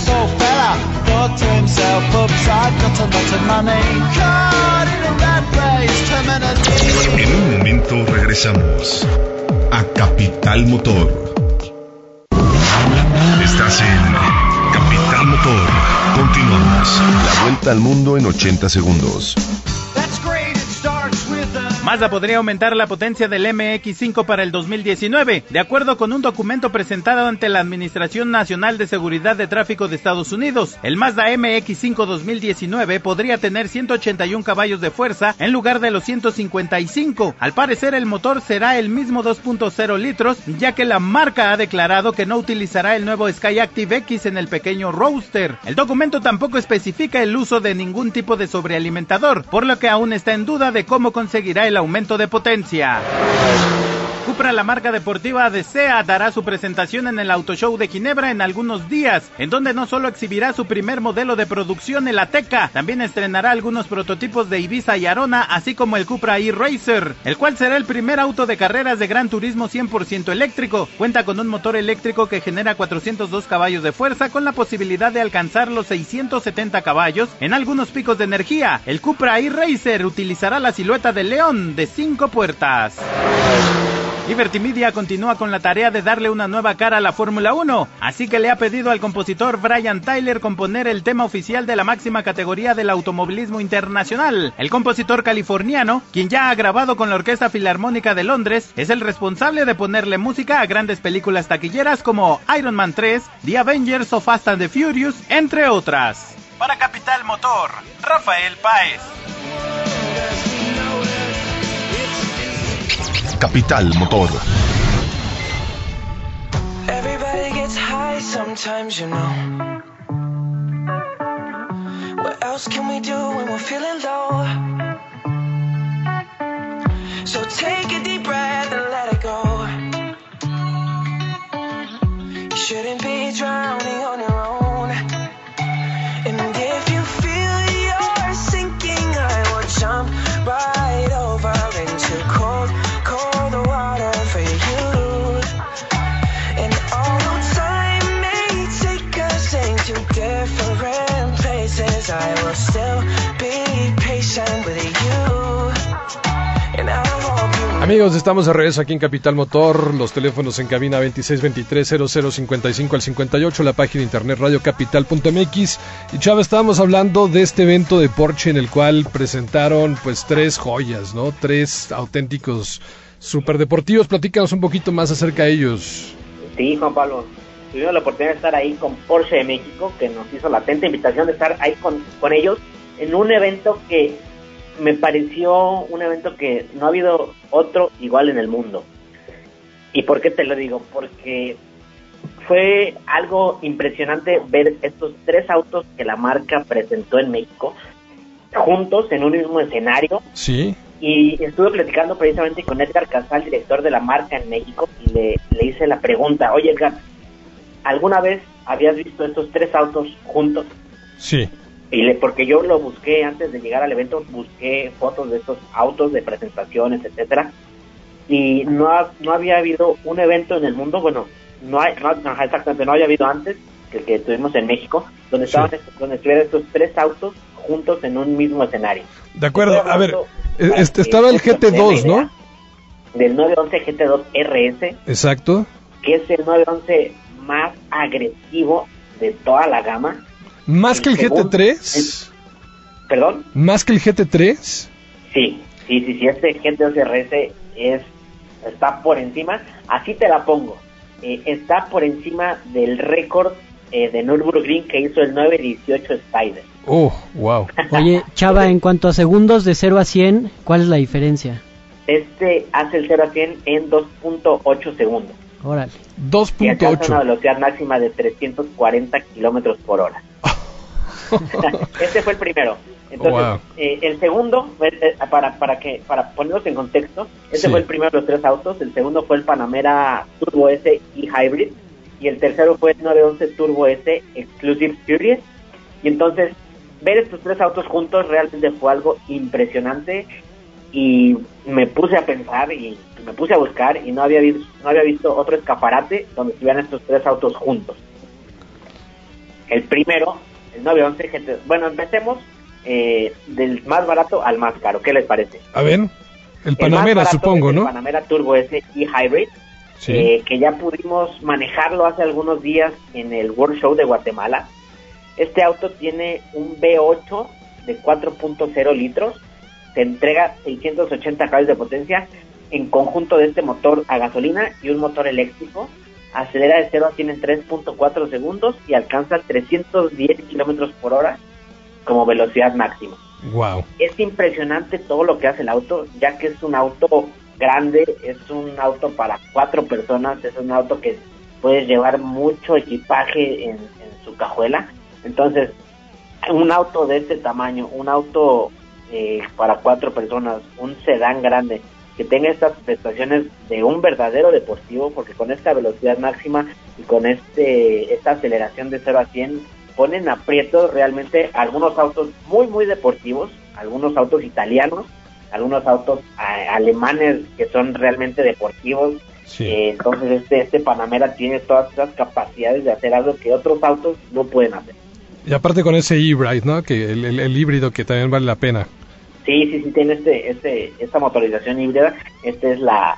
En un momento regresamos a Capital Motor. Estás en Capital Motor. Continuamos. La vuelta al mundo en 80 segundos. That's great, it starts with a Mazda podría aumentar la potencia del MX5 para el 2019, de acuerdo con un documento presentado ante la Administración Nacional de Seguridad de Tráfico de Estados Unidos. El Mazda MX5 2019 podría tener 181 caballos de fuerza en lugar de los 155. Al parecer el motor será el mismo 2.0 litros, ya que la marca ha declarado que no utilizará el nuevo Skyactiv X en el pequeño Roadster. El documento tampoco especifica el uso de ningún tipo de sobrealimentador, por lo que aún está en duda de cómo conseguirá el aumento de potencia. Cupra, la marca deportiva de SEA, dará su presentación en el Auto Show de Ginebra en algunos días, en donde no solo exhibirá su primer modelo de producción, el Ateca, también estrenará algunos prototipos de Ibiza y Arona, así como el Cupra e-Racer, el cual será el primer auto de carreras de gran turismo 100% eléctrico. Cuenta con un motor eléctrico que genera 402 caballos de fuerza con la posibilidad de alcanzar los 670 caballos en algunos picos de energía. El Cupra e-Racer utilizará la silueta de león de 5 puertas. Liberty Media continúa con la tarea de darle una nueva cara a la Fórmula 1, así que le ha pedido al compositor Brian Tyler componer el tema oficial de la máxima categoría del automovilismo internacional. El compositor californiano, quien ya ha grabado con la Orquesta Filarmónica de Londres, es el responsable de ponerle música a grandes películas taquilleras como Iron Man 3, The Avengers o Fast and the Furious, entre otras. Para Capital Motor, Rafael Páez. Capital Motor. Everybody gets high sometimes, you know. What else can we do when we're feeling low? So take a deep breath and let it go. You shouldn't be drowning on your Amigos, estamos de regreso aquí en Capital Motor. Los teléfonos en cabina 2623-0055 al 58, la página de internet radiocapital.mx. Y Chava, estábamos hablando de este evento de Porsche en el cual presentaron pues tres joyas, ¿no? Tres auténticos superdeportivos. Platícanos un poquito más acerca de ellos. Sí, Juan Pablo. Tuvimos la oportunidad de estar ahí con Porsche de México, que nos hizo la atenta invitación de estar ahí con, con ellos en un evento que me pareció un evento que no ha habido otro igual en el mundo. ¿Y por qué te lo digo? Porque fue algo impresionante ver estos tres autos que la marca presentó en México juntos en un mismo escenario Sí. Y estuve platicando precisamente con Edgar Casal, director de la marca en México, y le, le hice la pregunta, oye Edgar, ¿alguna vez habías visto estos tres autos juntos? Sí. Y le, porque yo lo busqué antes de llegar al evento, busqué fotos de estos autos, de presentaciones, etcétera, y no, ha- no había habido un evento en el mundo, bueno, no hay, no, exactamente, no había habido antes que el que tuvimos en México, donde estaban estos- donde estuvieran estos tres autos juntos en un mismo escenario. De acuerdo, a ver, para este, estaba el ustedes tengan GT2, una ¿no? Del 911 GT2 RS, Exacto. que es el 911 más agresivo de toda la gama. ¿Más que el segundo- GT3? Perdón, ¿Más que el GT3? sí, sí, sí, sí, este GT2 RS es, está por encima, así te la pongo, eh, está por encima del récord eh, de Nürburgring que hizo el 918 Spider. Oh, wow. Oye, Chava, en cuanto a segundos de 0 a 100, ¿cuál es la diferencia? Este hace el 0 a 100 en 2.8 segundos. Órale. y alcanza una 2.8. velocidad máxima de 340 kilómetros por hora. este fue el primero. Entonces, Wow. eh, el segundo, eh, eh, para, para que para ponernos en contexto, este Sí. fue el primero de los tres autos, el segundo fue el Panamera Turbo S y Hybrid, y el tercero fue el 911 Turbo S Exclusive Series. Y entonces, ver estos tres autos juntos realmente fue algo impresionante y me puse a pensar y me puse a buscar y no había visto, no había visto otro escaparate donde estuvieran estos tres autos juntos. El primero, el 911 GT. Bueno, empecemos eh, del más barato al más caro. ¿Qué les parece? A ver, el Panamera, supongo, es el ¿no? Panamera Turbo S y Hybrid, Sí. eh, que ya pudimos manejarlo hace algunos días en el World Show de Guatemala. Este auto tiene un V8 de 4.0 litros, se entrega 680 caballos de potencia en conjunto de este motor a gasolina y un motor eléctrico. Acelera de 0 a 100 en 3.4 segundos y alcanza 310 kilómetros por hora como velocidad máxima. Wow. Es impresionante todo lo que hace el auto, ya que es un auto grande, es un auto para cuatro personas, es un auto que puedes llevar mucho equipaje en, en su cajuela. Entonces, un auto de este tamaño, un auto eh, para cuatro personas, un sedán grande, que tenga estas prestaciones de un verdadero deportivo, porque con esta velocidad máxima y con este esta aceleración de 0 a 100 ponen aprieto realmente algunos autos muy muy deportivos, algunos autos italianos, algunos autos alemanes que son realmente deportivos. Eh, entonces este este Panamera tiene todas estas capacidades de hacer algo que otros autos no pueden hacer. Y aparte con ese hybrid, ¿no? Que el, el- el híbrido que también vale la pena. Sí, sí, sí, tiene este, este, esta motorización híbrida. Esta es la,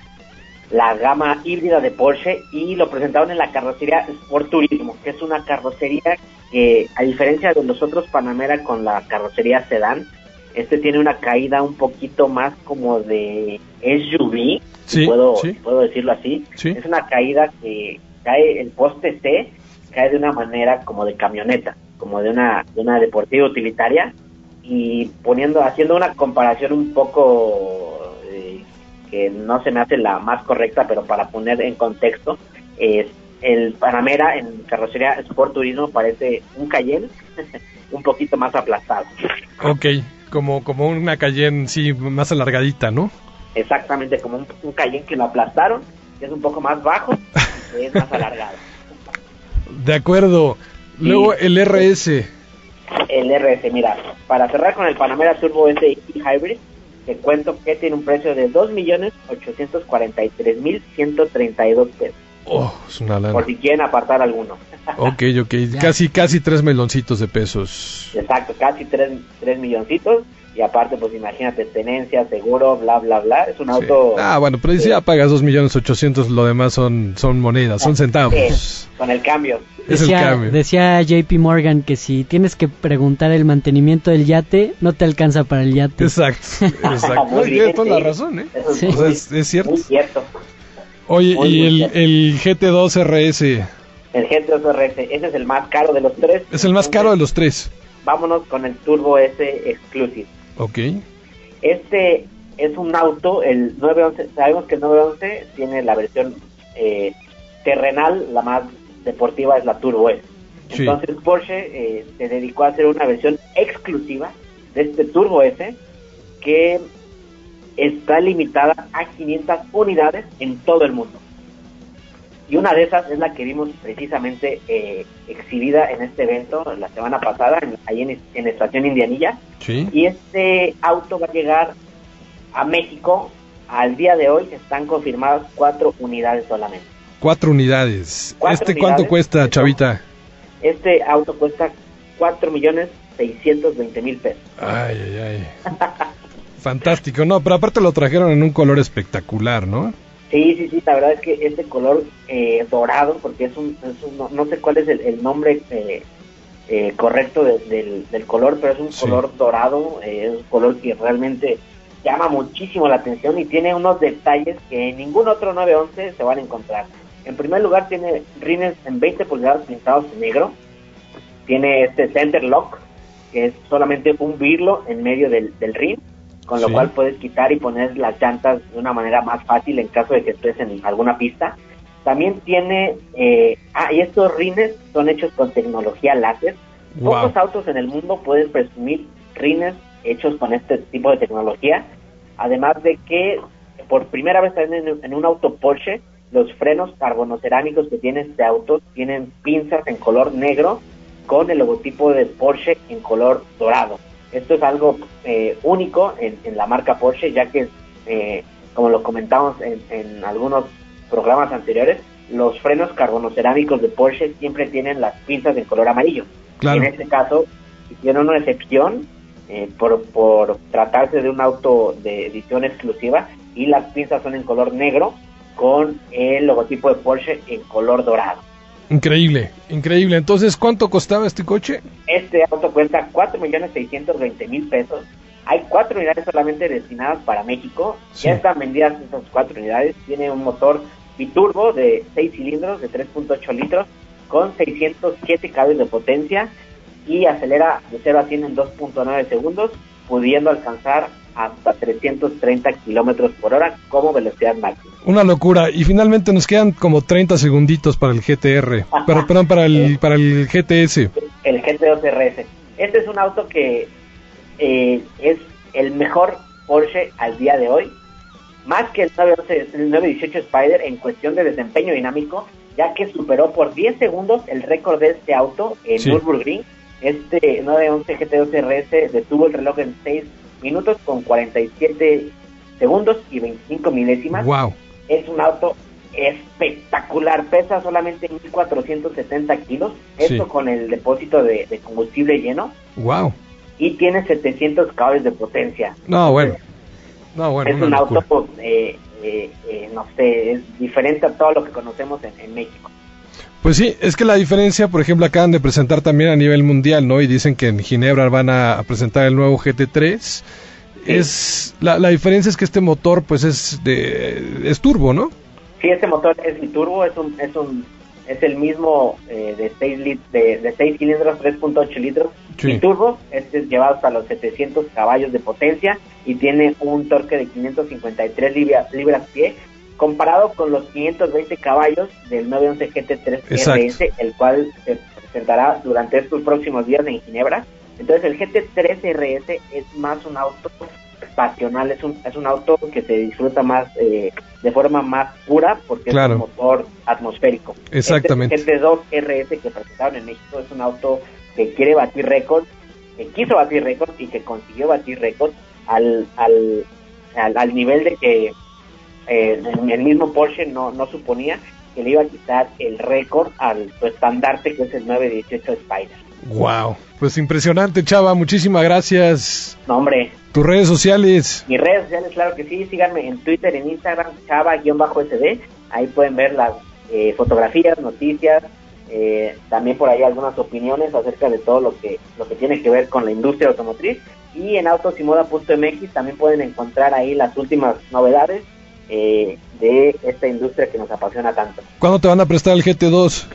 la gama híbrida de Porsche y lo presentaron en la carrocería Sport Turismo, que es una carrocería que, a diferencia de los otros Panamera con la carrocería sedán, este tiene una caída un poquito más como de SUV, si puedo, sí. si puedo decirlo así. Sí. Es una caída que cae, el poste C cae de una manera como de camioneta, como de una, de una deportiva utilitaria y poniendo haciendo una comparación un poco eh, que no se me hace la más correcta pero para poner en contexto es el Panamera en carrocería Sport Turismo parece un Cayenne un poquito más aplastado Ok, como, como una Cayenne, sí, más alargadita, ¿no? exactamente como un, un Cayenne que lo aplastaron que es un poco más bajo y que es más alargado De acuerdo. Luego el RS. El RS. Mira, para cerrar con el Panamera Turbo S y Hybrid, te cuento que tiene un precio de 2.843.132 pesos. Oh, es una lana. Por si quieren apartar alguno. Ok, ok. Casi, casi tres meloncitos de pesos. Exacto, casi 3, milloncitos. Y aparte, pues imagínate, tenencia, seguro, bla, bla, bla. Es un auto Ah, bueno, pero si ya pagas dos millones ochocientos, lo demás son, son monedas, son centavos. con el cambio. Es el Decía, cambio. decía JP Morgan que si tienes que preguntar el mantenimiento del yate, no te alcanza para el yate. Exacto, exacto. Tienes toda la razón, ¿eh? Eso es Sí. O sea, es, es cierto. Muy cierto. Oye, muy, y muy el, cierto. el GT2 RS El GT2 RS, ese es el más caro de los tres. es el más caro de los tres. Vámonos con el Turbo S Exclusive. Ok. Este es un auto, el 911, sabemos que el 911 tiene la versión eh, terrenal, la más deportiva es la Turbo S. Sí. Entonces Porsche eh, se dedicó a hacer una versión exclusiva de este Turbo S que está limitada a 500 unidades en todo el mundo. Y una de esas es la que vimos precisamente eh, exhibida en este evento la semana pasada, en- ahí en, en Estación Indianilla. Sí. Y este auto va a llegar a México. Al día de hoy están confirmadas cuatro unidades solamente. Cuatro unidades. Cuatro ¿Este cuánto unidades. cuesta, Chavita? Este auto cuesta 4 millones 620 mil pesos. Ay, ay, ay. Fantástico, no, pero aparte lo trajeron en un color espectacular, ¿no? Sí, sí, sí, la verdad es que este color eh, dorado, porque es un, es un- no, no sé cuál es el, el nombre eh, eh, correcto de- del, del color, pero es un Sí. color dorado, eh, es un color que realmente llama muchísimo la atención y tiene unos detalles que en ningún otro 911 se van a encontrar. En primer lugar tiene rines en 20 pulgadas pintados en negro, tiene este center lock, que es solamente un birlo en medio del, del rin, con lo Sí. cual puedes quitar y poner las llantas de una manera más fácil en caso de que estés en alguna pista. También tiene, eh, ah, y estos rines son hechos con tecnología láser. Wow. Pocos autos en el mundo pueden presumir rines hechos con este tipo de tecnología. Además de que por primera vez en, en un auto Porsche, los frenos carbonocerámicos que tiene este auto tienen pinzas en color negro con el logotipo de Porsche en color dorado. Esto es algo eh, único en, en la marca Porsche, ya que, eh, como lo comentamos en, en algunos programas anteriores, los frenos carbonocerámicos de Porsche siempre tienen las pinzas en color amarillo. Claro. En este caso, hicieron una excepción eh, por, por tratarse de un auto de edición exclusiva y las pinzas son en color negro con el logotipo de Porsche en color dorado. Increíble, increíble. Entonces, ¿cuánto costaba este coche? Este auto cuesta 4.620.000 pesos. Hay cuatro unidades solamente destinadas para México. Sí. Ya están vendidas esas cuatro unidades. Tiene un motor biturbo de 6 cilindros de 3.8 litros con 607 caballos de potencia y acelera de 0 a 100 en 2.9 segundos, pudiendo alcanzar hasta 330 kilómetros por hora como velocidad máxima. Una locura. Y finalmente nos quedan como 30 segunditos para el GTR. Pero, perdón, para el, para el GTS. el GT2 RS. Este es un auto que eh, es el mejor Porsche al día de hoy, más que el 911, el 918 Spider en cuestión de desempeño dinámico, ya que superó por 10 segundos el récord de este auto en Sí. Nürburgring. Este 911 GT2 RS detuvo el reloj en 6 minutos con 47 segundos y 25 milésimas. Wow. Es un auto espectacular, pesa solamente 1.470 kilos, Sí. con el depósito de, de combustible lleno, Wow. y tiene 700 caballos de potencia. No, bueno. No, bueno, es un locura. auto, eh, eh, eh, no sé, es diferente a todo lo que conocemos en, en México. Pues sí, es que la diferencia, por ejemplo, acaban de presentar también a nivel mundial, ¿no? Y dicen que en Ginebra van a, presentar el nuevo GT3. Es la, la diferencia es que este motor, pues es de es turbo, ¿no? Sí, este motor es biturbo, es un, es un, es el mismo eh, de 6 lit de, de 6 cilindros, 3.8 litros, Sí. biturbo, este es llevado hasta los 700 caballos de potencia y tiene un torque de 553 libras, libras pie, comparado con los 520 caballos del 911 GT3 Exacto. RS, el cual se presentará durante estos próximos días en Ginebra. Entonces el GT3 RS es más un auto pasional, es un, es un auto que se disfruta más eh, de forma más pura porque Claro. es un motor atmosférico. Exactamente. Este GT2 RS que presentaron en México es un auto que quiere batir récords, que quiso batir récords y que consiguió batir récords al, al, al, al nivel de que eh, el mismo Porsche no, no suponía que le iba a quitar el récord al su estandarte que es el 918 Spider. Wow. Pues impresionante, Chava. Muchísimas gracias. No, hombre, Tus redes sociales. mis redes sociales, claro que sí, síganme en Twitter, en Instagram, chava-sd, ahí pueden ver las eh, fotografías, noticias, eh, también por ahí algunas opiniones acerca de todo lo que lo que tiene que ver con la industria automotriz y en autosimoda.mx también pueden encontrar ahí las últimas novedades eh, de esta industria que nos apasiona tanto. ¿Cuándo te van a prestar el GT2?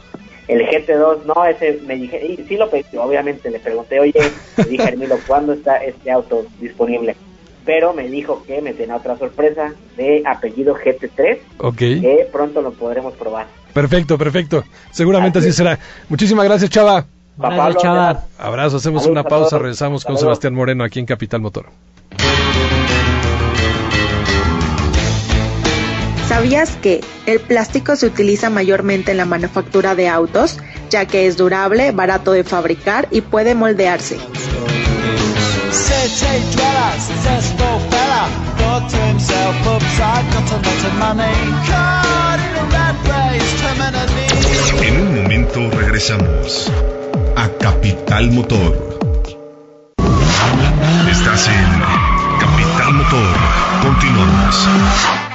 El GT2, no, ese me dije, y sí lo pedí, obviamente le pregunté, oye, le dije Hermilo, ¿cuándo está este auto disponible? Pero me dijo que me tenía otra sorpresa de apellido GT3, Ok. que pronto lo podremos probar. Perfecto, perfecto. Seguramente así será. Muchísimas gracias, Chava. Pablo, Chava. Abrazo, hacemos una pausa, regresamos con. Sebastián Moreno aquí en Capital Motor. ¿Sabías que el plástico se utiliza mayormente en la manufactura de autos, ya que es durable, barato de fabricar y puede moldearse? En un momento regresamos a Capital Motor. Estás en Capital Motor. Continuamos.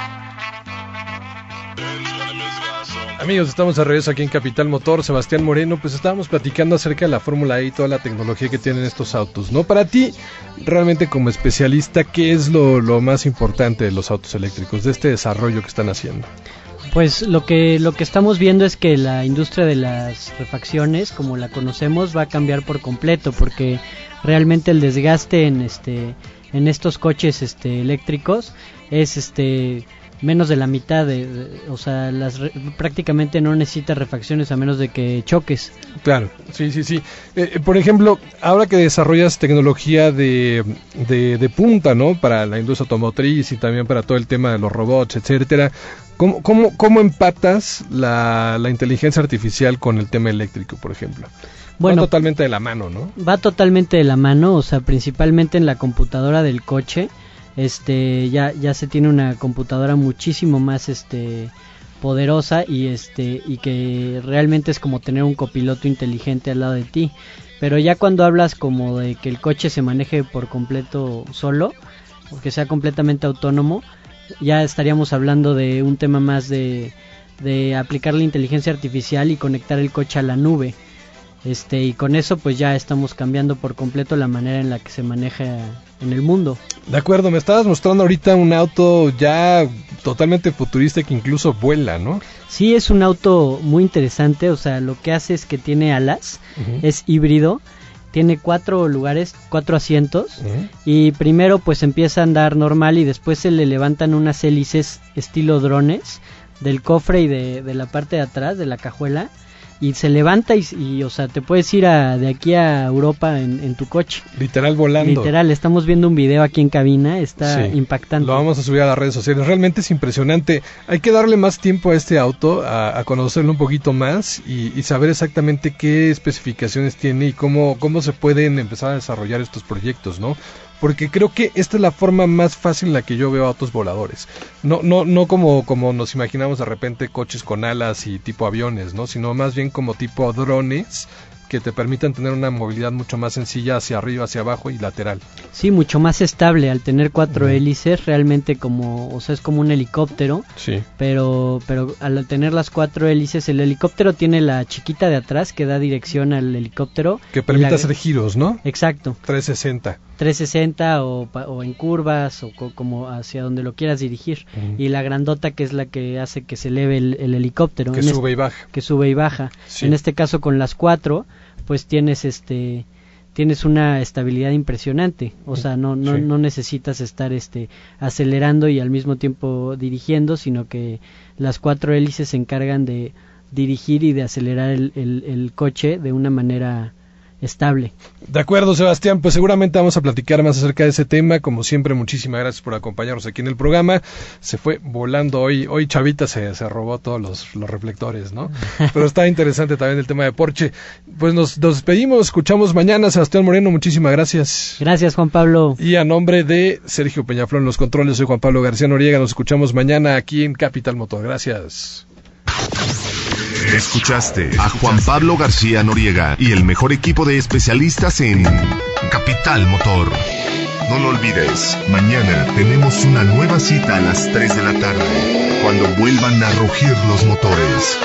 Amigos, estamos de regreso aquí en Capital Motor. Sebastián Moreno, pues estábamos platicando acerca de la Fórmula E y toda la tecnología que tienen estos autos, ¿no? Para ti, realmente como especialista, ¿qué es lo, más importante de los autos eléctricos, de este desarrollo que están haciendo? Pues lo que lo que estamos viendo es que la industria de las refacciones, como la conocemos, va a cambiar por completo, porque realmente el desgaste en este en estos coches este eléctricos es este menos de la mitad de, de- o sea las re- prácticamente no necesita refacciones a menos de que choques Claro, sí, sí, sí. Eh, eh, por ejemplo, ahora que desarrollas tecnología de, de, de punta, ¿no? Para la industria automotriz y también para todo el tema de los robots, etcétera, ¿cómo, cómo, cómo empatas la, la inteligencia artificial con el tema eléctrico, por ejemplo? Bueno. Va totalmente de la mano, ¿no? va totalmente de la mano, o sea, principalmente en la computadora del coche, este ya ya se tiene una computadora muchísimo más este poderosa y este y que realmente es como tener un copiloto inteligente al lado de ti. Pero ya cuando hablas como de que el coche se maneje por completo solo, o que sea completamente autónomo, ya estaríamos hablando de un tema más de, de aplicar la inteligencia artificial y conectar el coche a la nube. Este, y con eso pues ya estamos cambiando por completo la manera en la que se maneja en el mundo. De acuerdo, me estabas mostrando ahorita un auto ya totalmente futurista que incluso vuela, ¿no? Sí, es un auto muy interesante, o sea, lo que hace es que tiene alas, es híbrido, tiene cuatro lugares, cuatro asientos, y primero pues empieza a andar normal y después se le levantan unas hélices estilo drones del cofre y de, de la parte de atrás de la cajuela y se levanta y, y, o sea te puedes ir a, de aquí a Europa en, en tu coche Literal volando. literal estamos viendo un video aquí en cabina está Sí. impactante Lo vamos a subir a las redes sociales. Realmente es impresionante. Hay que darle más tiempo a este auto, a, a conocerlo un poquito más y, y saber exactamente qué especificaciones tiene y cómo, cómo se pueden empezar a desarrollar estos proyectos, ¿no? Porque creo que esta es la forma más fácil en la que yo veo autos voladores. No, no, no como, como nos imaginamos de repente coches con alas y tipo aviones, ¿no? Sino más bien como tipo drones que te permitan tener una movilidad mucho más sencilla hacia arriba, hacia abajo y lateral. Sí, mucho más estable al tener cuatro hélices, realmente como, o sea, es como un helicóptero, Sí. pero, pero al tener las cuatro hélices, el helicóptero tiene la chiquita de atrás que da dirección al helicóptero. Que permite la- hacer giros, ¿no? Exacto, 360. 360 o, o en curvas o co- como hacia donde lo quieras dirigir. Y la grandota que es la que hace que se eleve el, el helicóptero. Que En sube y baja. que sube y baja. Sí. En este caso con las cuatro, pues tienes este tienes una estabilidad impresionante, o sea, no no, Sí. no necesitas estar este acelerando y al mismo tiempo dirigiendo, sino que las cuatro hélices se encargan de dirigir y de acelerar el, el- el coche de una manera estable. De acuerdo, Sebastián, pues seguramente vamos a platicar más acerca de ese tema. Como siempre, muchísimas gracias por acompañarnos aquí en el programa. Se fue volando hoy. Hoy Chavita se, se robó todos los, los reflectores, ¿no? Pero está interesante también el tema de Porsche. Pues nos, nos despedimos, escuchamos mañana. Sebastián Moreno, muchísimas gracias. Gracias, Juan Pablo. Y a nombre de Sergio Peñaflor en los controles, soy Juan Pablo García Noriega. Nos escuchamos mañana aquí en Capital Motor. Gracias. Escuchaste a Juan Pablo García Noriega y el mejor equipo de especialistas en Capital Motor. No lo olvides, mañana tenemos una nueva cita a las 3 de la tarde, cuando vuelvan a rugir los motores.